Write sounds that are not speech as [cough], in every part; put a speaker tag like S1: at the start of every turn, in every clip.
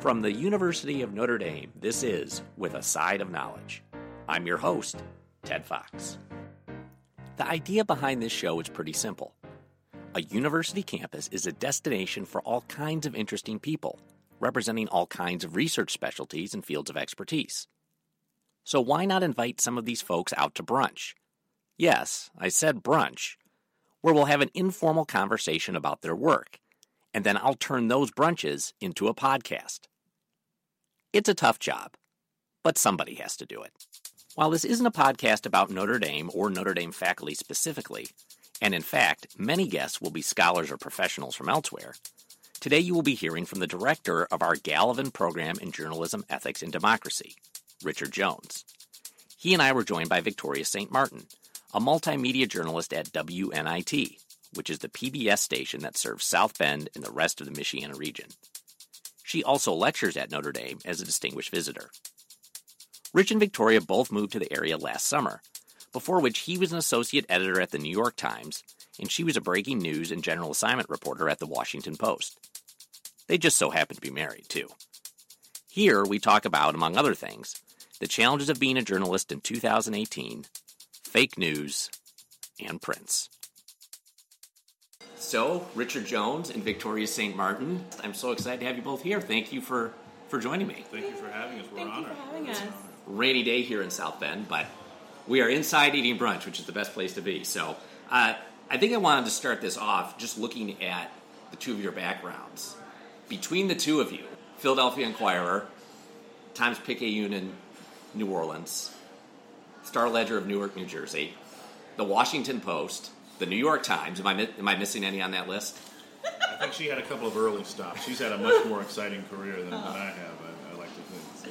S1: From the University of Notre Dame, this is With a Side of Knowledge. I'm your host, Ted Fox. The idea behind this show is pretty simple. A university campus is a destination for all kinds of interesting people, representing all kinds of research specialties and fields of expertise. So why not invite some of these folks out to brunch? Yes, I said brunch, where we'll have an informal conversation about their work, and then I'll turn those brunches into a podcast. It's a tough job, but somebody has to do it. While this isn't a podcast about Notre Dame or Notre Dame faculty specifically, and in fact, many guests will be scholars or professionals from elsewhere, today you will be hearing from the director of our Gallivan program in journalism, ethics, and democracy, Richard Jones. He and I were joined by Victoria St. Martin, a multimedia journalist at WNIT, which is the PBS station that serves South Bend and the rest of the Michiana region. She also lectures at Notre Dame as a distinguished visitor. Rich and Victoria both moved to the area last summer, before which he was an associate editor at the New York Times and she was a breaking news and general assignment reporter at the Washington Post. They just so happened to be married, too. Here we talk about, among other things, the challenges of being a journalist in 2018, fake news, and prints. So, Richard Jones and Victoria St. Martin, I'm so excited to have you both here. Thank you for, for joining me.
S2: Thank you for having us. We're
S3: Thank
S2: honored.
S3: you for having us.
S1: Rainy day here in South Bend, but we are inside eating brunch, which is the best place to be. So, uh, I think I wanted to start this off just looking at the two of your backgrounds. Between the two of you, Philadelphia Inquirer, Times Picayune in New Orleans, Star Ledger of Newark, New Jersey, the Washington Post, the New York Times. Am I am I missing any on that list?
S2: I think she had a couple of early stops. She's had a much more exciting career than, than I have. I, I like to think. So.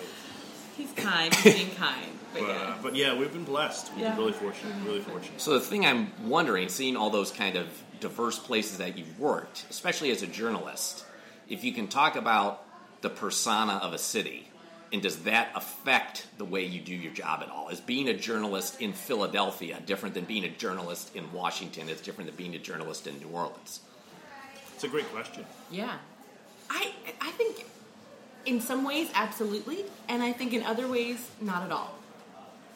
S3: He's kind, he's being kind. But,
S2: But,
S3: yeah.
S2: uh, but yeah, we've been blessed. We've
S3: Yeah.
S2: been really fortunate. Really fortunate.
S1: So the thing I'm wondering, seeing all those kind of diverse places that you've worked, especially as a journalist, if you can talk about the persona of a city, and does that affect the way you do your job at all? Is being a journalist in Philadelphia different than being a journalist in Washington? Is different than being a journalist in New Orleans?
S2: It's a great question.
S3: yeah. I, I think in some ways, absolutely. And I think in other ways, not at all.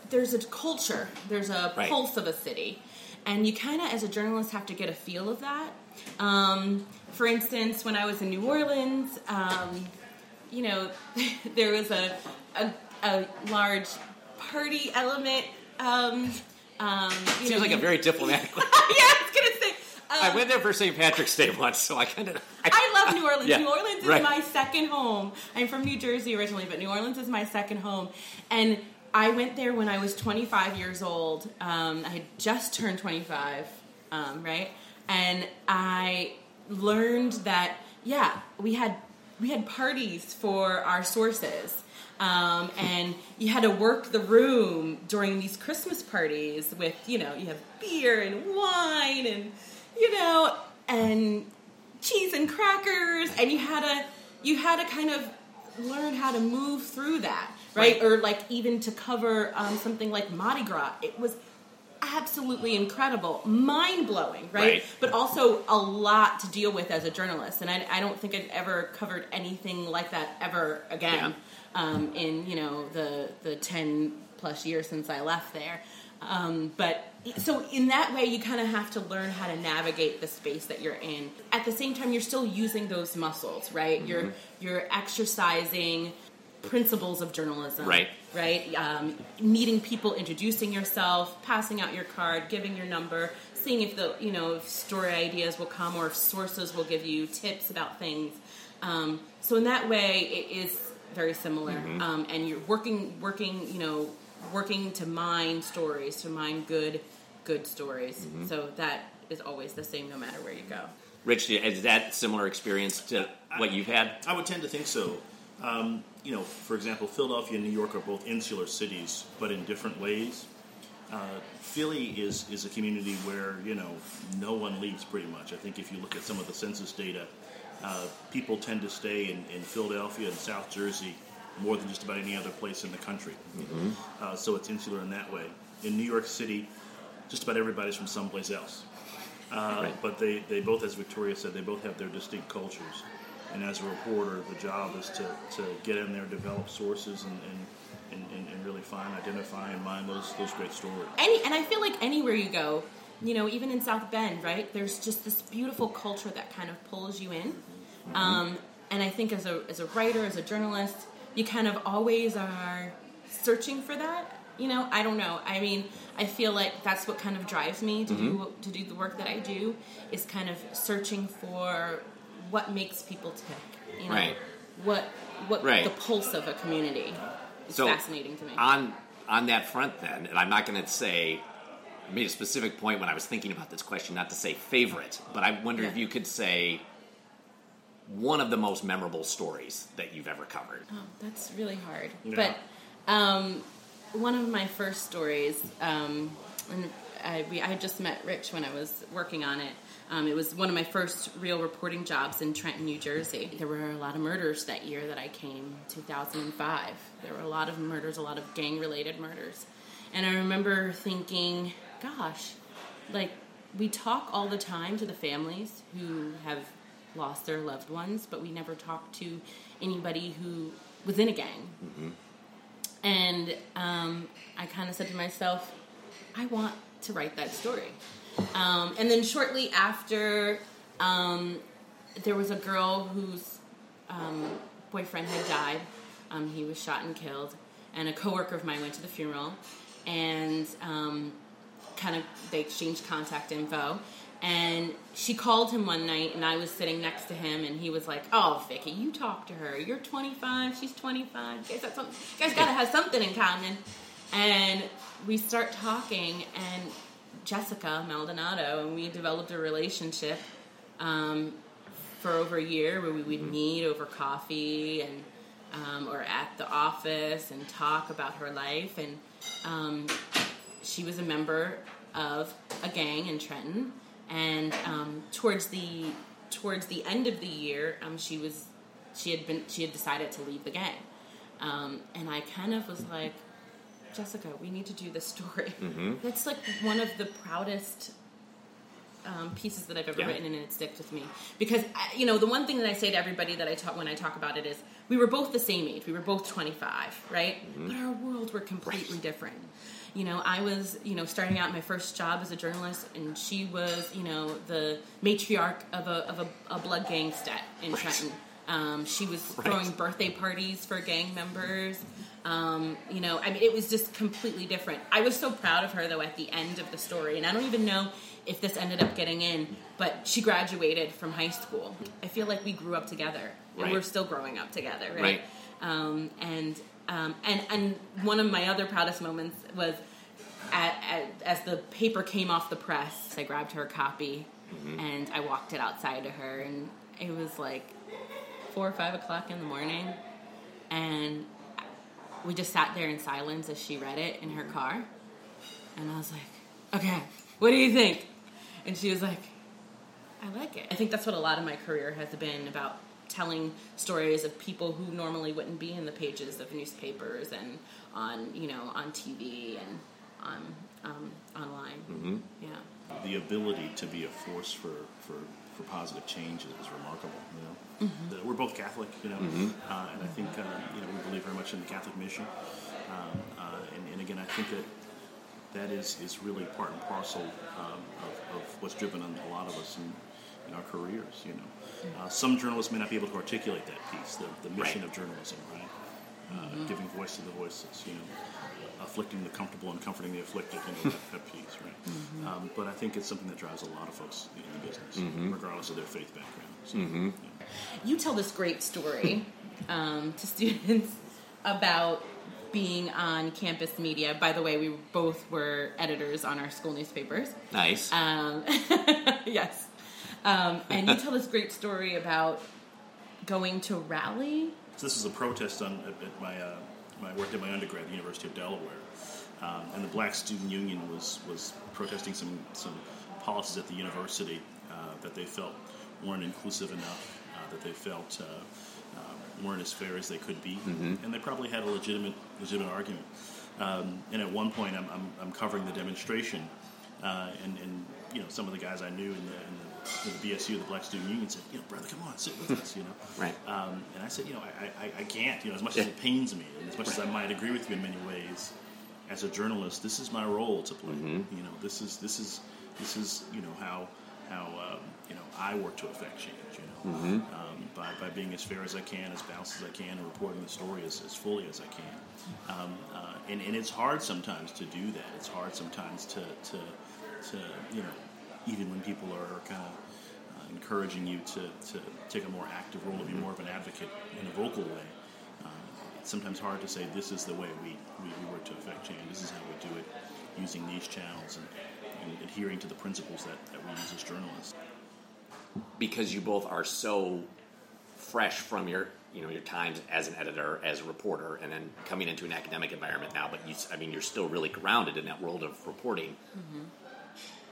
S3: There's a culture, there's a
S1: Right.
S3: pulse of a city. And you kind of, as a journalist, have to get a feel of that. Um, for instance, when I was in New Orleans, um, you know, [laughs] there was a, a, a large party element. Um, um,
S1: Seems
S3: know,
S1: like a very diplomatic. [laughs]
S3: yeah, I was gonna say. Um,
S1: I went there for St. Patrick's Day once, so I kind of.
S3: I love New Orleans.
S1: Yeah,
S3: New Orleans is
S1: right.
S3: my second home. I'm from New Jersey originally, but New Orleans is my second home. And I went there when I was 25 years old. Um, I had just turned 25, um, right? And I learned that yeah, we had we had parties for our sources. Um, and you had to work the room during these Christmas parties with, you know, you have beer and wine and, you know, and cheese and crackers, and you had to you had to kind of learn how to move through that, right?
S1: Right.
S3: Or like even to cover um, something like Mardi Gras, it was absolutely incredible, mind blowing, right?
S1: Right.
S3: But also a lot to deal with as a journalist, and I, I don't think I've ever covered anything like that ever again um, in you know the the ten plus years since I left there. Um, but so in that way, you kind of have to learn how to navigate the space that you're in. At the same time, you're still using those muscles, right? You're you're exercising principles of journalism,
S1: Right.
S3: Right. Um, meeting people, introducing yourself, passing out your card, giving your number, seeing if the you know if story ideas will come or if sources will give you tips about things. Um, so in that way, it is very similar, um, and you're working working you know working to mine stories, to mine good good stories. So that is always the same no matter where you go.
S1: Rich, is that similar experience to what you've had?
S2: I would tend to think so. Um, you know, for example, Philadelphia and New York are both insular cities, but in different ways. Uh, Philly is, is a community where, you know, no one leaves pretty much. I think if you look at some of the census data, uh, people tend to stay in, in Philadelphia and South Jersey more than just about any other place in the country. Uh, so it's insular in that way. In New York City, just about everybody's from someplace else. Uh,
S1: Right.
S2: But they, they both, as Victoria said, they both have their distinct cultures. And as a reporter, the job is to, to get in there, develop sources, and, and, and, and really find, identify, and mine those those great stories.
S3: Any, and I feel like anywhere you go, you know, even in South Bend, right? There's just this beautiful culture that kind of pulls you in. Um, and I think as a as a writer, as a journalist, you kind of always are searching for that. You know, I don't know. I mean, I feel like that's what kind of drives me to do to do the work that I do is kind of searching for what makes people tick. You know,
S1: Right.
S3: what what
S1: Right.
S3: the pulse of a community is
S1: So,
S3: fascinating to me.
S1: On on that front, then, and I'm not going to say. I made a specific point when I was thinking about this question, not to say favorite, but I wonder if you could say one of the most memorable stories that you've ever covered.
S3: Oh, that's really hard.
S2: Yeah.
S3: But um, one of my first stories, um, and I, we, I had just met Rich when I was working on it. Um, it was one of my first real reporting jobs in Trenton, New Jersey. There were a lot of murders that year that I came, 2005. There were a lot of murders, a lot of gang related murders. And I remember thinking, gosh, like we talk all the time to the families who have lost their loved ones, but we never talk to anybody who was in a gang. And um, I kind of said to myself, I want to write that story. Um, and then shortly after, um, there was a girl whose um, boyfriend had died. Um, he was shot and killed, and a coworker of mine went to the funeral, and um, kind of they exchanged contact info. And she called him one night, and I was sitting next to him, and he was like, "Oh, Vicky, you talk to her. You're 25. She's 25. You guys, got something, you guys gotta have something in common." And we start talking, and Jessica Maldonado, and we developed a relationship um, for over a year where we would meet over coffee and um, or at the office and talk about her life. And um, she was a member of a gang in Trenton. And um, towards the towards the end of the year, um, she was she had been she had decided to leave the gang. Um, and I kind of was like, Jessica, we need to do this story. [laughs] That's like one of the proudest um, pieces that I've ever
S1: Yeah.
S3: written, and it sticks with me because I, you know the one thing that I say to everybody that I talk when I talk about it is we were both the same age. We were both 25, right? But our worlds were completely different. You know, I was you know starting out my first job as a journalist, and she was you know the matriarch of a of a, a blood gang stat in Trenton. Um, she was throwing birthday parties for gang members. Um, you know, I mean, it was just completely different. I was so proud of her though at the end of the story, and I don't even know if this ended up getting in, but she graduated from high school. I feel like we grew up together, and
S1: Right.
S3: we're still growing up together, right?
S1: Right.
S3: Um, and um, and and one of my other proudest moments was at, at, as the paper came off the press. I grabbed her copy and I walked it outside to her, and it was like four or five o'clock in the morning, and we just sat there in silence as she read it in her car, and I was like, "Okay, what do you think?" And she was like, I like it. I think that's what a lot of my career has been about telling stories of people who normally wouldn't be in the pages of newspapers and on, you know, on TV and on um, online. Yeah.
S2: the ability to be a force for, for, for positive change is, is remarkable. You know, The- we're both Catholic, you know, uh, and I think uh, you know we believe very much in the Catholic mission. Um, uh, and, and again, I think that that is, is really part and parcel um, of, of what's driven on a lot of us in, in our careers. You know, uh, some journalists may not be able to articulate that piece, the, the mission
S1: Right.
S2: of journalism, right? Uh, Giving voice to the voices, you know, afflicting the comfortable and comforting the afflicted, you know, that, that piece, right? Um, but I think it's something that drives a lot of folks in the business, regardless of their faith background. So, yeah.
S3: You tell this great story um, to students about being on campus media. By the way, we both were editors on our school newspapers.
S1: Nice.
S3: Um, [laughs] yes. Um, and you [laughs] tell this great story about going to rally.
S2: So this was a protest on at, at my uh, my worked at my undergrad at the University of Delaware, um, and the Black Student Union was was protesting some some policies at the university uh, that they felt weren't inclusive enough, uh, that they felt uh, uh, weren't as fair as they could be, and they probably had a legitimate legitimate argument. Um, and at one point, I'm, I'm, I'm covering the demonstration, uh, and, and you know some of the guys I knew in the, in the the BSU, the Black Student Union, said, you know, brother, come on, sit with us, you know.
S1: Right.
S2: Um, and I said, you know, I, I, I can't, you know, as much as it pains me, and as much as I might agree with you in many ways, as a journalist, this is my role to play.
S1: Mm-hmm.
S2: You know, this is this is this is you know how how um, you know I work to affect change. You know,
S1: Mm-hmm.
S2: um, by by being as fair as I can, as balanced as I can, and reporting the story as, as fully as I can. Um, uh, and and it's hard sometimes to do that. It's hard sometimes to to to you know even when people are kind of uh, encouraging you to, to take a more active role, to be more of an advocate in a vocal way. Um, it's sometimes hard to say this is the way we, we, we work to affect change. This is how we do it, using these channels and, and adhering to the principles that, that we use as journalists.
S1: because you both are so fresh from your you know your times as an editor as a reporter and then coming into an academic environment now but you i mean you're still really grounded in that world of reporting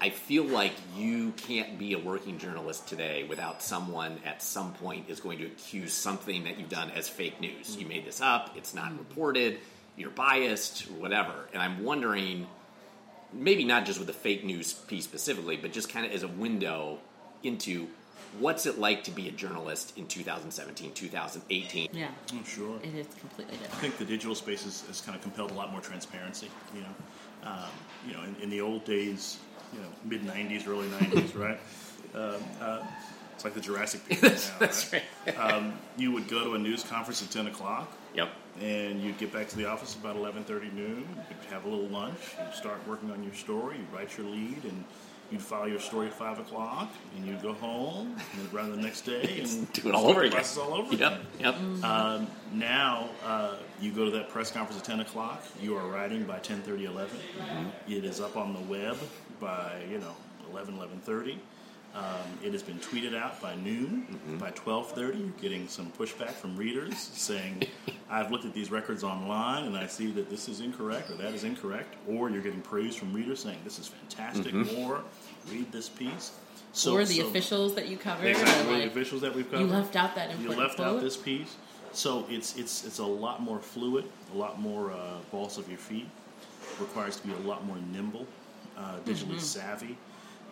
S1: i feel like you can't be a working journalist today without someone at some point is going to accuse something that you've done as fake news you made this up it's not reported you're biased whatever and i'm wondering maybe not just with the fake news piece specifically, but just kind of as a window into what's it like to be a journalist in 2017, 2018.
S3: Yeah,
S2: I'm sure.
S3: it is completely different.
S2: I think the digital space has, has kind of compelled a lot more transparency. You know, um, you know, in, in the old days, you know, mid '90s, early '90s, right? [laughs] Um, uh, it's like the Jurassic [laughs] period now,
S1: That's
S2: right? [laughs] Um, you would go to a news conference at 10 o'clock,
S1: Yep.
S2: and you'd get back to the office about 11:30 noon. You'd have a little lunch. You'd start working on your story. You'd write your lead, and you'd file your story at five o'clock. And you'd go home and run the next day and
S1: Do it all over again.
S2: all over
S1: Yep.
S2: again.
S1: Yep.
S2: Um, now uh, you go to that press conference at 10 o'clock. You are writing by 10:30, 11. It is up on the web by you know 11, 11:30. Um, it has been tweeted out by noon. By 12:30, you're getting some pushback from readers saying, [laughs] "I've looked at these records online and I see that this is incorrect or that is incorrect." Or you're getting praise from readers saying, "This is fantastic. More. Read this piece." So,
S3: or the
S2: so-
S3: officials that you covered,
S2: Exactly,
S3: or
S2: the officials that we've covered.
S3: you left out that
S2: You left
S3: quote.
S2: out this piece. So it's it's it's a lot more fluid, a lot more uh, balls of your feet. Requires to be a lot more nimble, uh, digitally
S3: Mm-hmm.
S2: savvy,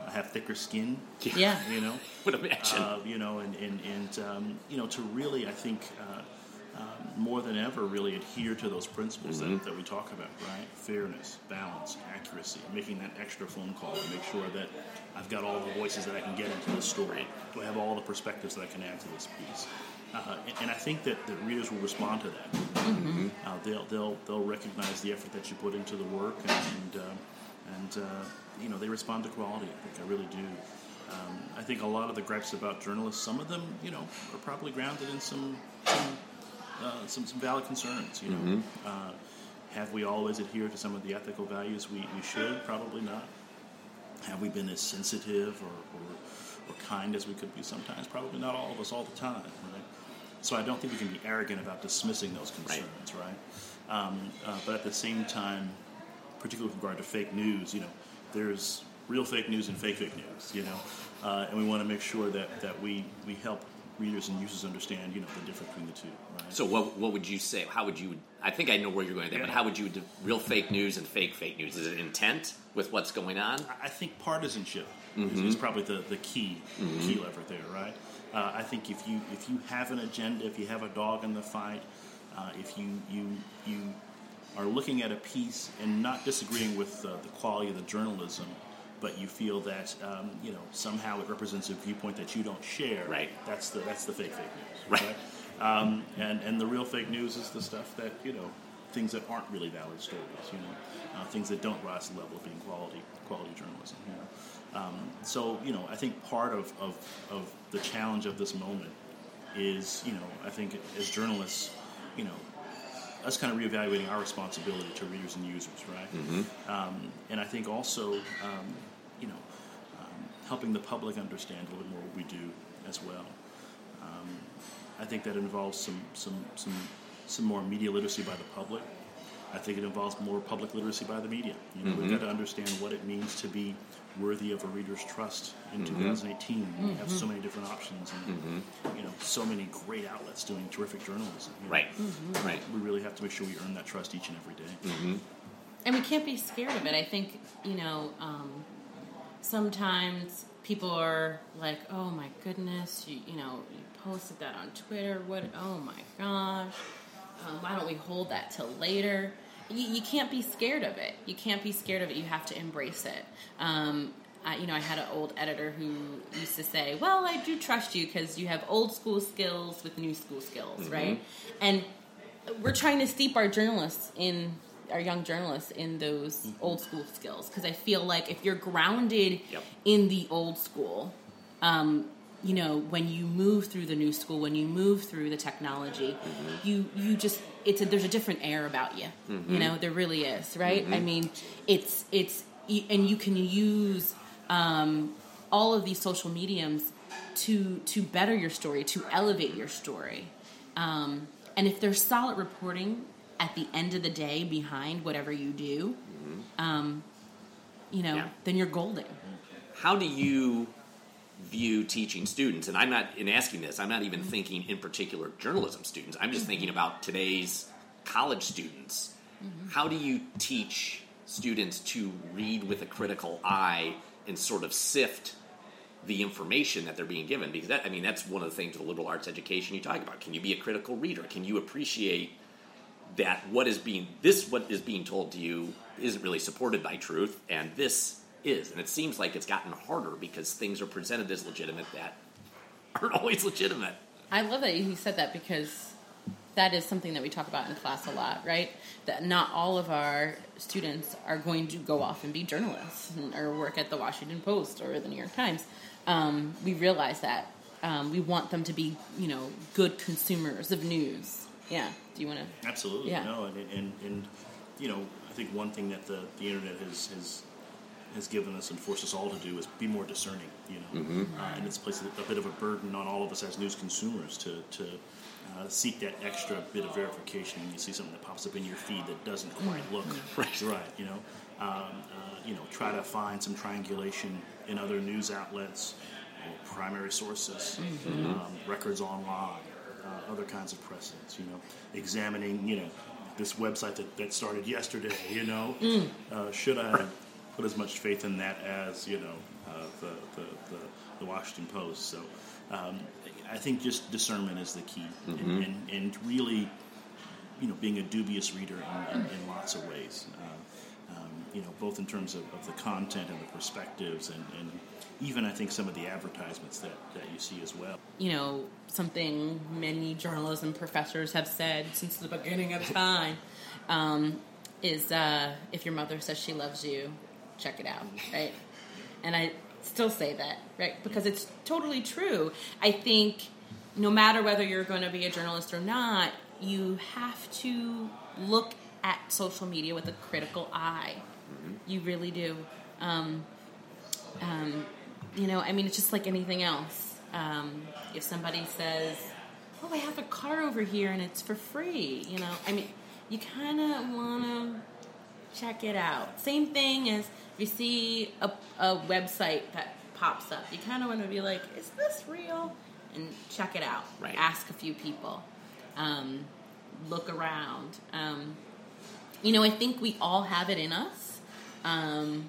S2: uh, have thicker skin.
S3: Yeah.
S2: You know, [laughs]
S1: Would imagine.
S2: uh, you know, and and, and um, you know, to really, I think, uh, um, more than ever, really adhere to those principles that, that we talk about, right? Fairness, balance, accuracy, making that extra phone call to make sure that I've got all the voices that I can get into this story. Do I have all the perspectives that I can add to this piece? Uh, and, and I think that, that readers will respond to that. Uh, they'll they'll they'll recognize the effort that you put into the work, and and, uh, and uh, you know they respond to quality. I think I really do. Um, I think a lot of the gripes about journalists, some of them, you know, are probably grounded in some some uh, some, some valid concerns. You know, uh, have we always adhered to some of the ethical values we, we should? Probably not. Have we been as sensitive or, or, or kind as we could be sometimes? Probably not all of us all the time, right? So I don't think we can be arrogant about dismissing those concerns, right? Um, uh, but at the same time, particularly with regard to fake news, you know, there's real fake news and fake fake news, you know, uh, and we want to make sure that, that we, we help readers and users understand, you know, the difference between the two, right?
S1: So what what would you say? How would you? I think I know where you're going there, but how would you do real fake news and fake fake news? Is it intent with what's going on?
S2: I think partisanship is, is probably the, the key key lever there, right? Uh, I think if you if you have an agenda, if you have a dog in the fight, uh, if you you you are looking at a piece and not disagreeing with uh, the quality of the journalism, but you feel that um, you know somehow it represents a viewpoint that you don't share.
S1: Right.
S2: That's the that's the fake fake news.
S1: Right.
S2: Um, and and the real fake news is the stuff that you know things that aren't really valid stories. You know, uh, things that don't rise to the level of being quality quality journalism. You know. Um, so you know, I think part of, of, of the challenge of this moment is you know I think as journalists, you know, us kind of reevaluating our responsibility to readers and users, right? Um, and I think also, um, you know, um, helping the public understand a little bit more what we do as well. Um, I think that involves some some some some more media literacy by the public. I think it involves more public literacy by the media. You know, we've mm-hmm. got to understand what it means to be worthy of a reader's trust in mm-hmm. 2018. We have so mm-hmm. many different options, and you know, so many great outlets doing terrific journalism. you know.
S1: Right. Right.
S2: We really have to make sure we earn that trust each and every day.
S3: and we can't be scared of it. I think you know um, sometimes people are like, "Oh my goodness, you you know, you posted that on Twitter. What? Oh my gosh, um, why don't we hold that till later?" You, you can't be scared of it. You can't be scared of it. You have to embrace it. Um, I, you know, I had an old editor who used to say, "Well, I do trust you because you have old school skills with new school skills, right?" And we're trying to steep our journalists in our young journalists in those old school skills because I feel like if you're grounded
S1: Yep.
S3: in the old school, um, you know, when you move through the new school, when you move through the technology, you you just it's a, there's a different air about you. You know, there really is, right? I mean, it's it's and you can use um, all of these social mediums to to better your story, to elevate your story. Um, and if there's solid reporting at the end of the day behind whatever you do, um, you know,
S1: Yeah.
S3: then you're golden.
S1: How do you view teaching students? And I'm not in asking this. I'm not even mm-hmm. thinking in particular journalism students. I'm just mm-hmm. thinking about today's college students. Mm-hmm. How do you teach students to read with a critical eye and sort of sift the information that they're being given? Because that, I mean, that's one of the things with the liberal arts education you talk about. Can you be a critical reader? Can you appreciate that what is being this what is being told to you isn't really supported by truth, and this is, and it seems like it's gotten harder because things are presented as legitimate that aren't always legitimate.
S3: I love that you said that because that is something that we talk about in class a lot, right? That not all of our students are going to go off and be journalists or work at the Washington Post or the New York Times. Um, we realize that um, we want them to be, you know, good consumers of news. Yeah. Do you want to?
S2: Absolutely,
S3: Yeah.
S2: no, and, and and you know, I think one thing that the, the internet has, has has given us and forced us all to do is be more discerning. You know, uh, and it's placed a, a bit of a burden on all of us as news consumers to to uh, seek that extra bit of verification when you see something that pops up in your feed that doesn't quite look
S1: Right.
S2: right. You know, um, uh, you know, try to find some triangulation in other news outlets, or primary sources, um, records online, uh, other kinds of precedents. You know, examining you know this website that, that started yesterday. You know, uh, should I put as much faith in that as you know uh, the, the, the the Washington Post? So. Um, I think just discernment is the key, and, and, and really you know, being a dubious reader in, in, in lots of ways. Uh, um, you know, both in terms of, of the content and the perspectives, and, and even I think some of the advertisements that, that you see as well.
S3: you know, something many journalism professors have said since the beginning of time um, is uh, if your mother says she loves you, check it out, right? And I still say that, right? Because it's totally true. I think no matter whether you're going to be a journalist or not, you have to look at social media with a critical eye. You really do. Um, um, you know, I mean, it's just like anything else. Um, if somebody says, "Oh, I have a car over here and it's for free," you know, I mean, you kind of want to check it out. Same thing as if you see a, a website that pops up, you kind of want to be like, "Is this real?" and check it out.
S1: Right.
S3: Ask a few people. Um, look around. Um, you know, I think we all have it in us. Um,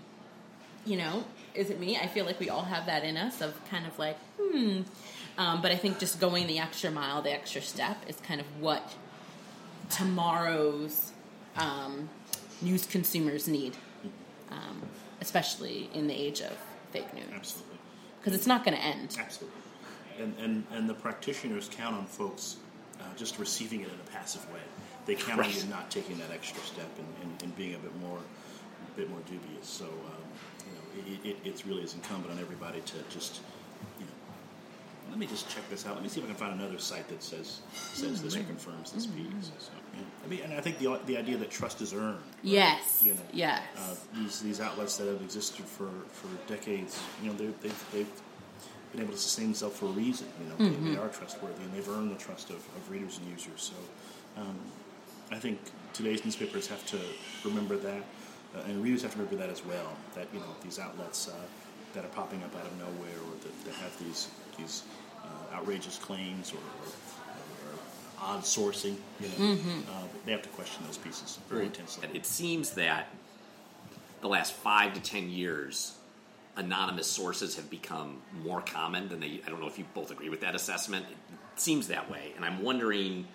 S3: you know, is it me? I feel like we all have that in us of kind of like, hmm. Um, but I think just going the extra mile, the extra step, is kind of what tomorrow's um, news consumers need, um, especially in the age of fake news,
S2: Absolutely,
S3: because it's not going to end.
S2: absolutely. And, and, and the practitioners count on folks uh, just receiving it in a passive way. They count on you not taking that extra step and, and, and being a bit more, a bit more dubious. So, um, you know, it, it, it's really is incumbent on everybody to just, you know, let me just check this out. Let me see if I can find another site that says says this or confirms this piece. So, yeah. I mean, and I think the the idea that trust is earned. right?
S3: Yes.
S2: You know,
S3: Yes.
S2: Uh, these these outlets that have existed for, for decades, you know, they've, they've, they've been able to sustain themselves for a reason. You know, they, they are trustworthy and they've earned the trust of, of readers and users. So, um, I think today's newspapers have to remember that, uh, and readers have to remember that as well. That you know these outlets uh, that are popping up out of nowhere, or that, that have these these uh, outrageous claims or, or, or odd sourcing, you know, uh, they have to question those pieces very intensely.
S1: And it seems that the last five to ten years, anonymous sources have become more common than they. I don't know if you both agree with that assessment. It seems that way, and I'm wondering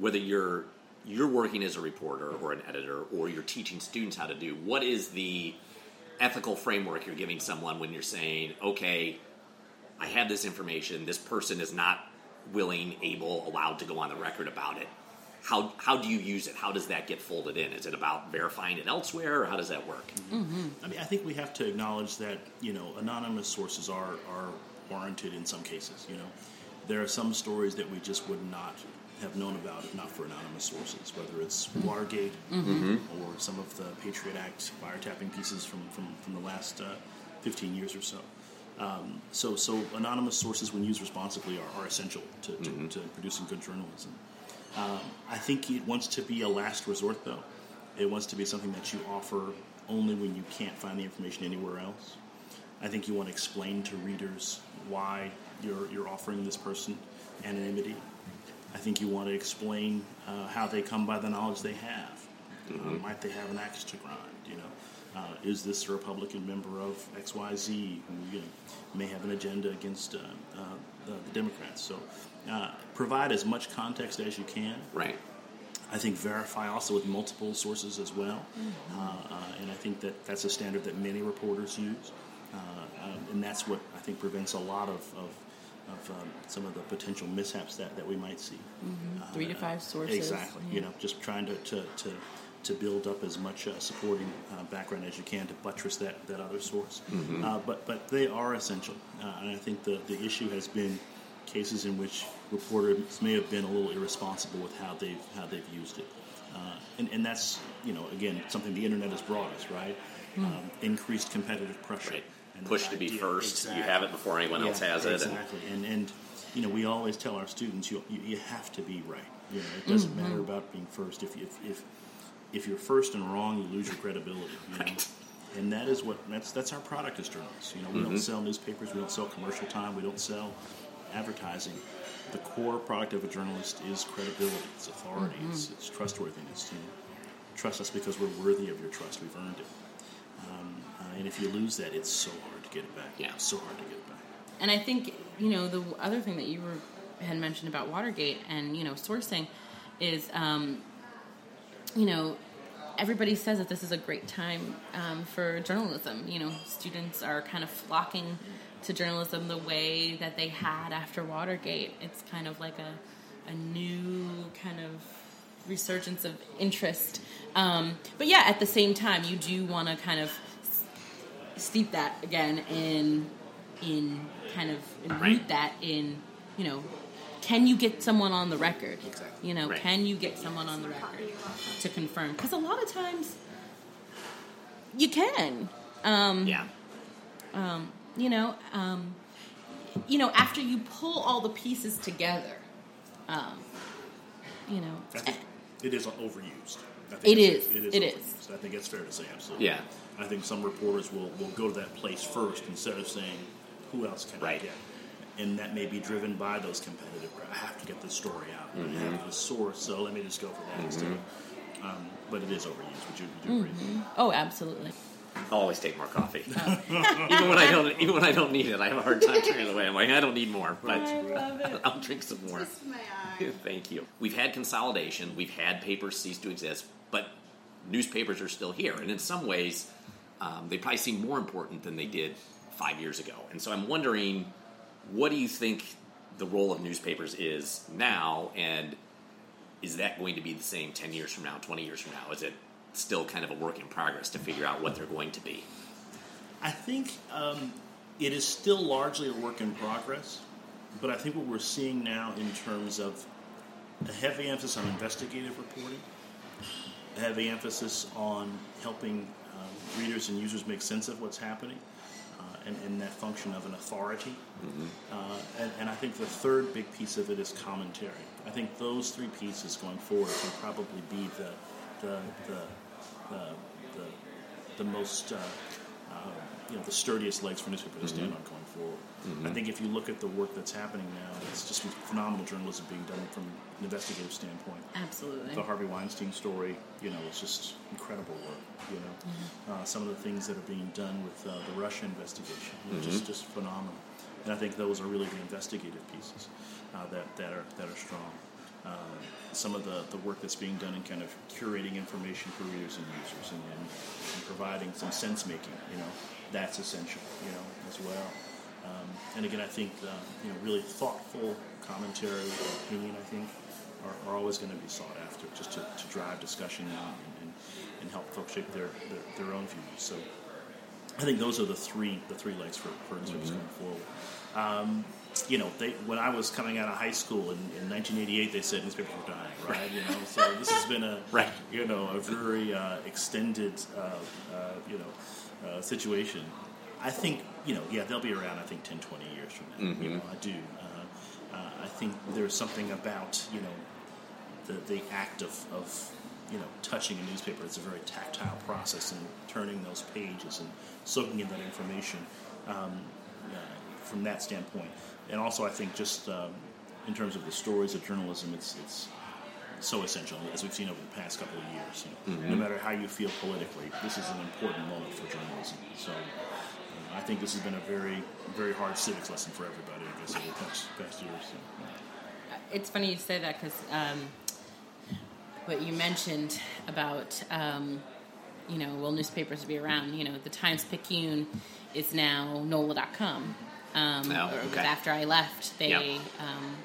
S1: whether you're you're working as a reporter or an editor, or you're teaching students how to do. What is the ethical framework you're giving someone when you're saying, okay, I have this information. This person is not willing, able, allowed to go on the record about it. How, how do you use it? How does that get folded in? Is it about verifying it elsewhere, or how does that work?
S2: Mm-hmm. I mean, I think we have to acknowledge that you know anonymous sources are are warranted in some cases. You know, there are some stories that we just would not have known about if not for anonymous sources, whether it's Watergate
S1: Mm-hmm.
S2: or some of the Patriot Act wiretapping pieces from from, from the last uh, 15 years or so. Um, so, so anonymous sources, when used responsibly, are, are essential to, to,
S1: Mm-hmm.
S2: to producing good journalism. Um, I think it wants to be a last resort, though. It wants to be something that you offer only when you can't find the information anywhere else. I think you want to explain to readers why you're, you're offering this person anonymity. I think you want to explain uh, how they come by the knowledge they have. Uh, might they have an axe to grind? You know, uh, is this a Republican member of X, Y, Z who you know, may have an agenda against uh, uh, the, the Democrats? So, uh, provide as much context as you can.
S1: Right.
S2: I think verify also with multiple sources as well, uh, uh, and I think that that's a standard that many reporters use, and that's what I think prevents a lot of of, of um, some of the potential mishaps that, that we might see. Uh,
S3: Three to five sources.
S2: Exactly.
S3: yeah.
S2: You know, just trying to to, to, to build up as much uh, supporting uh, background as you can to buttress that, that other source. Uh, but but they are essential, uh, and I think the the issue has been cases in which reporters may have been a little irresponsible with how they've how they've used it, uh, and and that's you know again something the internet has brought us right, um, increased competitive pressure.
S1: Right.
S2: And
S1: Push to be first. You have it before anyone else
S2: Yeah,
S1: has it. and-
S2: Exactly, and and you know we always tell our students you you, you have to be right. You know, it doesn't matter about being first. If if if if you're first and wrong, you lose your credibility. You know?
S1: Right.
S2: And that is what that's that's our product as journalists. You know, we don't sell newspapers, we don't sell commercial time, we don't sell advertising. The core product of a journalist is credibility, it's authority, it's, it's trustworthiness. You know, trust us because we're worthy of your trust. We've earned it. Um, uh, and if you lose that, it's so hard to get it back.
S1: Yeah.
S2: It's so hard to get it back.
S3: And I think you know the other thing that you were, had mentioned about Watergate and you know sourcing is um, you know everybody says that this is a great time um, for journalism. You know, students are kind of flocking to journalism the way that they had after Watergate. It's kind of like a a new kind of resurgence of interest. Um, but yeah, at the same time, you do want to kind of steep that again in in kind of root that in you know can you get someone on the record
S2: Exactly.
S3: you know
S1: Right.
S3: can you get someone on the record to confirm because a lot of times you can um,
S1: yeah.
S3: you know um, you know after you pull all the pieces together um, you know
S2: think it is overused. I think
S3: It
S2: it's-
S3: is.
S2: It is.
S3: It
S2: overused.
S3: is.
S2: I think it's fair to say, absolutely.
S1: Yeah.
S2: I think some reporters will, will go to that place first instead of saying, "Who else can
S1: Right.
S2: I get?" And that may be driven by those competitive. I have to get this story out. I
S1: Mm-hmm.
S2: have the source, so let me just go for that instead. Um, but it is overused. Would you, would you agree?
S3: oh absolutely
S1: I'll always take more coffee, [laughs] [laughs] even when I don't. Even when I don't need it, I have a hard time turning it away. I'm like, I don't need more, but
S3: I love it. [laughs]
S1: I'll drink some more. Thank you. We've had consolidation. We've had papers cease to exist, but newspapers are still here, and in some ways, um, they probably seem more important than they did five years ago. And so I'm wondering, what do you think the role of newspapers is now, and is that going to be the same ten years from now, twenty years from now? Is it still kind of a work in progress to figure out what they're going to be?
S2: I think um, it is still largely a work in progress, but I think what we're seeing now in terms of a heavy emphasis on investigative reporting, a heavy emphasis on helping um, readers and users make sense of what's happening, and, that function of an authority. Uh, and, and I think the third big piece of it is commentary. I think those three pieces going forward can probably be the the the the, the, the most uh, uh, you know the sturdiest legs for newspaper to stand on going forward. forward. I think if you look at the work that's happening now, it's just phenomenal journalism being done from an investigative standpoint.
S3: Absolutely.
S2: The Harvey Weinstein story, you know, it's just incredible work. You know, uh, some of the things that are being done with uh, the Russia investigation, you know, just just phenomenal. And I think those are really the investigative pieces uh, that that are that are strong. Uh, some of the, the work that's being done in kind of curating information for readers and users and, and, and providing some sense making, you know, that's essential, you know, as well. Um, and again, I think uh, you know really thoughtful commentary or opinion. I think are, are always going to be sought after, just to, to drive discussion and, and, and help folks shape their, their, their own views. So I think those are the three the three legs for for newspapers going forward. Um, you know, they, when I was coming out of high school in, in 1988, they said newspapers were dying, right? You know, so this has been a [laughs]
S1: Right.
S2: you know a very uh, extended uh, uh, you know uh, situation. I think you know yeah they'll be around. I think 10, 20 years from now. You know, I do. Uh, uh, I think there's something about you know the, the act of, of you know touching a newspaper it's a very tactile process and turning those pages and soaking in that information um, uh, from that standpoint and also I think just um, in terms of the stories of journalism it's it's so essential as we've seen over the past couple of years you know, no matter how you feel politically this is an important moment for journalism so I think this has been a very very hard civics lesson for everybody I guess over the past, past years so.
S3: It's funny you say that because um, what you mentioned about, um, you know, will newspapers be around? You know, the Times Picayune is now NOLA.com. Um,
S1: Oh,
S3: or it was
S1: okay.
S3: after I left, they
S1: Yep.
S3: um,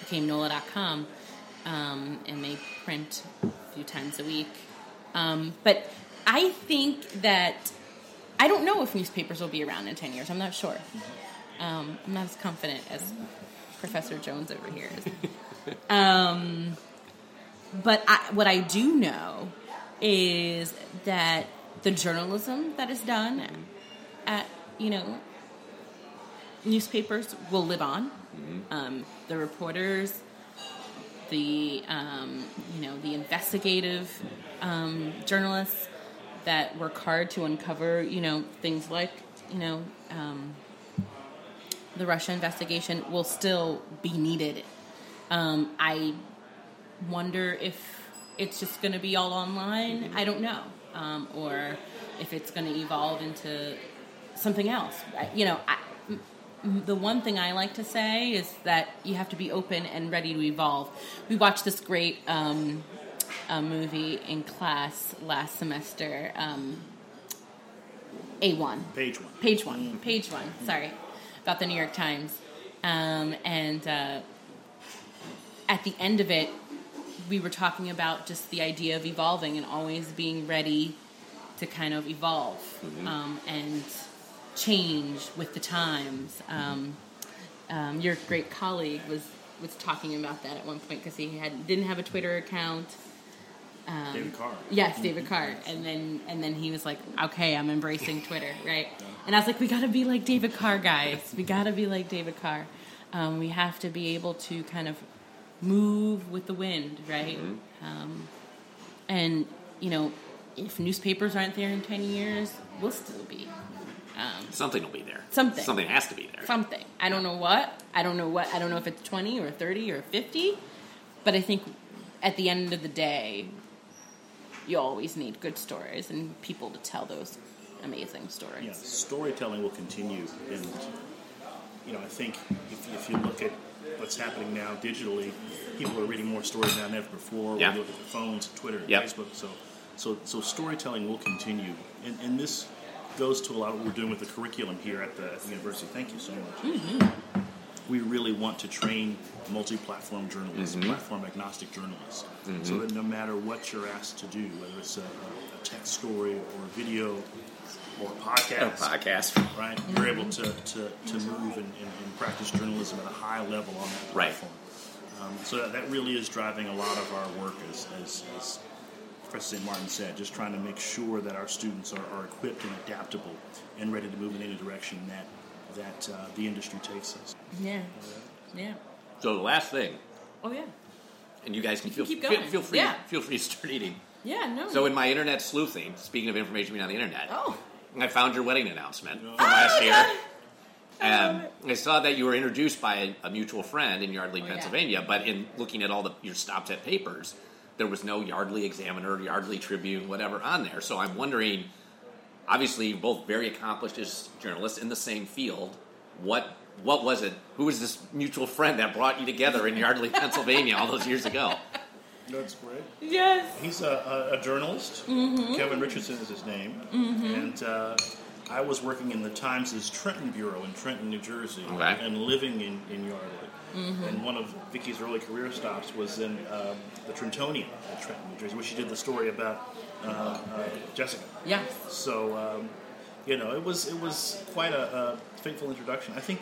S3: became NOLA.com, um, and they print a few times a week. Um, but I think that I don't know if newspapers will be around in 10 years. I'm not sure. Um, I'm not as confident as Professor Jones over here is. um, but I, what I do know is that the journalism that is done at, you know, newspapers will live on. Um, the reporters, the um, you know the investigative um, journalists that work hard to uncover you know things like you know um, the Russia investigation will still be needed. Um, I wonder if it's just going to be all online. I don't know, um, or if it's going to evolve into something else. I- You know, I, m- m- the one thing I like to say is that you have to be open and ready to evolve. We watched this great um, uh, movie in class last semester, um, A1
S2: page one
S3: page one, page one. Sorry, about the New York Times, um, and uh, at the end of it, we were talking about just the idea of evolving and always being ready to kind of evolve um, and change with the times. Um, um, your great colleague was was talking about that at one point because he had didn't have a Twitter account.
S2: David Carr
S3: Yes, David [laughs] Carr, and then and then he was like, "Okay, I'm embracing [laughs] Twitter, right?" And I was like, "We got to be like David Carr, guys. We got to be like David Carr. Um, we have to be able to kind of move with the wind, right?" Um, and you know, if newspapers aren't there in ten years, we'll still be um,
S1: Something will be there.
S3: Something.
S1: Something has to be there.
S3: something. I don't know what. I don't know what. I don't know if it's twenty or thirty or fifty, but I think at the end of the day, you always need good stories and people to tell those amazing stories.
S2: yeah, storytelling will continue, and you know, I think if, if you look at what's happening now digitally, people are reading more stories now than ever before.
S1: Yeah.
S2: We look at their phones, Twitter,
S1: Yep.
S2: Facebook. So, so, so storytelling will continue, and, and this goes to a lot of what we're doing with the curriculum here at the, at the university. Thank you so much. Mm-hmm. We really want to train multi-platform journalists, platform agnostic journalists, so that no matter what you're asked to do, whether it's a, a text story or a video or a podcast,
S1: A
S2: podcast, right? You're able to, to, to move and, and, and practice journalism at a high level on that
S1: Right.
S2: platform. Um, so that, that really is driving a lot of our work, as, as, as Professor St. Martin said, just trying to make sure that our students are, are equipped and adaptable and ready to move in any direction that, that uh, the industry takes us.
S3: Yeah. Yeah.
S1: So the last thing,
S3: Oh yeah.
S1: and you guys can feel
S3: keep
S1: feel,
S3: going.
S1: feel free
S3: Yeah.
S1: feel free to start eating.
S3: Yeah. No.
S1: So in my internet sleuthing, speaking of information being on the internet,
S3: oh.
S1: I found your wedding announcement from
S3: Oh
S1: last
S3: my
S1: year.
S3: God.
S1: Um, I saw that you were introduced by a, a mutual friend in Yardley,
S3: Oh, yeah.
S1: Pennsylvania, but in looking at all the your stops at papers, there was no Yardley Examiner, Yardley Tribune, whatever on there. So I'm wondering, obviously, you're both very accomplished as journalists in the same field. What what was it? Who was this mutual friend that brought you together in Yardley, [laughs] Pennsylvania, all those years ago?
S2: That's great.
S3: Yes.
S2: He's a, a, a journalist.
S3: Mm-hmm.
S2: Kevin Richardson is his name. And uh, I was working in the Times' Trenton Bureau in Trenton, New Jersey,
S1: Okay.
S2: and living in, in Yardley.
S3: Mm-hmm.
S2: And one of Vicky's early career stops was in um, the Trentonian at Trenton, New Jersey, where she did the story about uh, uh, Jessica.
S3: Yes.
S2: So, um, you know, it was it was quite a, a fateful introduction. I think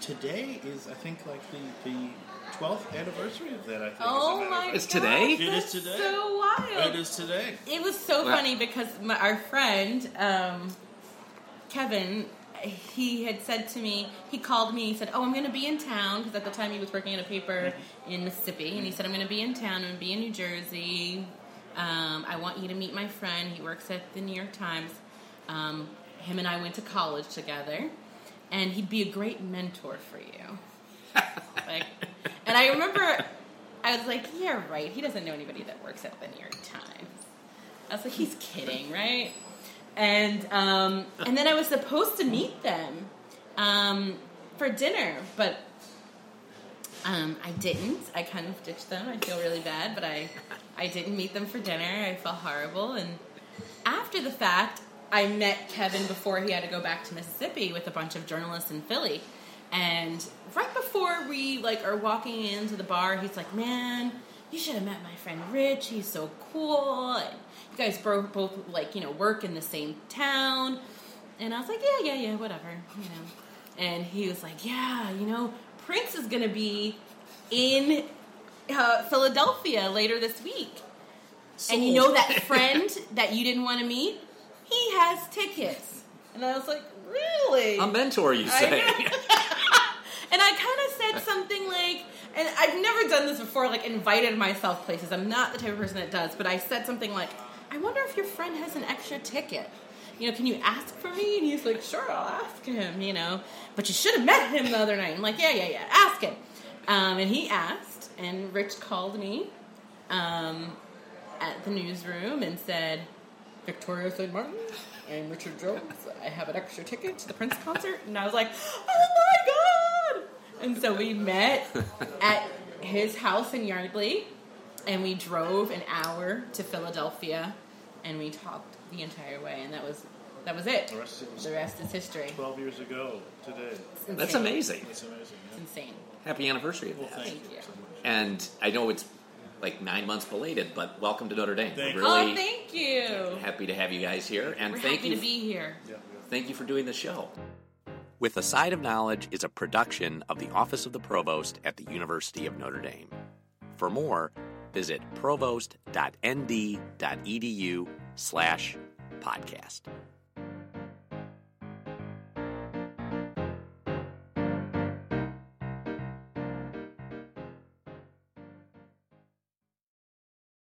S2: today is I think like the the twelfth anniversary of that. I think.
S3: Oh my
S2: fact.
S1: It's today?
S2: It is today.
S3: So wild.
S2: It is today.
S3: It was so
S1: Well-
S3: funny because my, our friend um, Kevin, he had said to me, he called me. He said, "Oh, I'm going to be in town because at the time he was working at a paper in Mississippi, and he said I'm going to be in town. I'm going to be in New Jersey. Um, I want you to meet my friend. He works at the New York Times. Um, him and I went to college together, and he'd be a great mentor for you." [laughs] like, and I remember, I was like, "Yeah, right. He doesn't know anybody that works at the New York Times." I was like, "He's kidding, right?" And um, and then I was supposed to meet them um, for dinner, but um, I didn't. I kind of ditched them. I feel really bad, but I I didn't meet them for dinner. I felt horrible, and after the fact, I met Kevin before he had to go back to Mississippi with a bunch of journalists in Philly. And right before we like are walking into the bar, he's like, "Man, you should have met my friend Rich. He's so cool. And you guys both both like you know work in the same town." And I was like, "Yeah, yeah, yeah, whatever, you know." And he was like, "Yeah, you know, Prince is gonna be in uh, Philadelphia later this week." And you know that [laughs] friend that you didn't want to meet? He has tickets. And I was like, really?
S1: A mentor, you say? [laughs]
S3: and I kind of said something like, and I've never done this before, like invited myself places. I'm not the type of person that does, but I said something like, I wonder if your friend has an extra ticket. You know, can you ask for me? And he's like, sure, I'll ask him, you know. But you should have met him the other night. I'm like, yeah, yeah, yeah, ask him. Um, and he asked, and Rich called me um, at the newsroom and said, Victoria St. Martin, I'm Richard Jones. I have an extra ticket to the Prince concert. And I was like, oh my God! And so we met at his house in Yardley, and we drove an hour to Philadelphia, and we talked the entire way, and that was that was it.
S2: The rest is-
S3: The rest is history.
S2: Twelve years ago today.
S1: That's amazing.
S2: It's amazing.
S3: It's insane.
S1: Happy anniversary of
S2: Well,
S1: that.
S2: thank,
S3: Thank
S2: you.
S3: you.
S2: so.
S1: And I know it's like nine months belated, but welcome to Notre Dame.
S2: Thank oh,
S1: really
S3: oh, thank you.
S1: happy to have you guys here, and
S3: We're
S1: thank
S3: happy
S1: you.
S3: to be here.
S2: Yeah, yeah.
S1: Thank you for doing the show. With a Side of Knowledge is a production of the Office of the Provost at the University of Notre Dame. For more, visit provost.nd.edu slash podcast.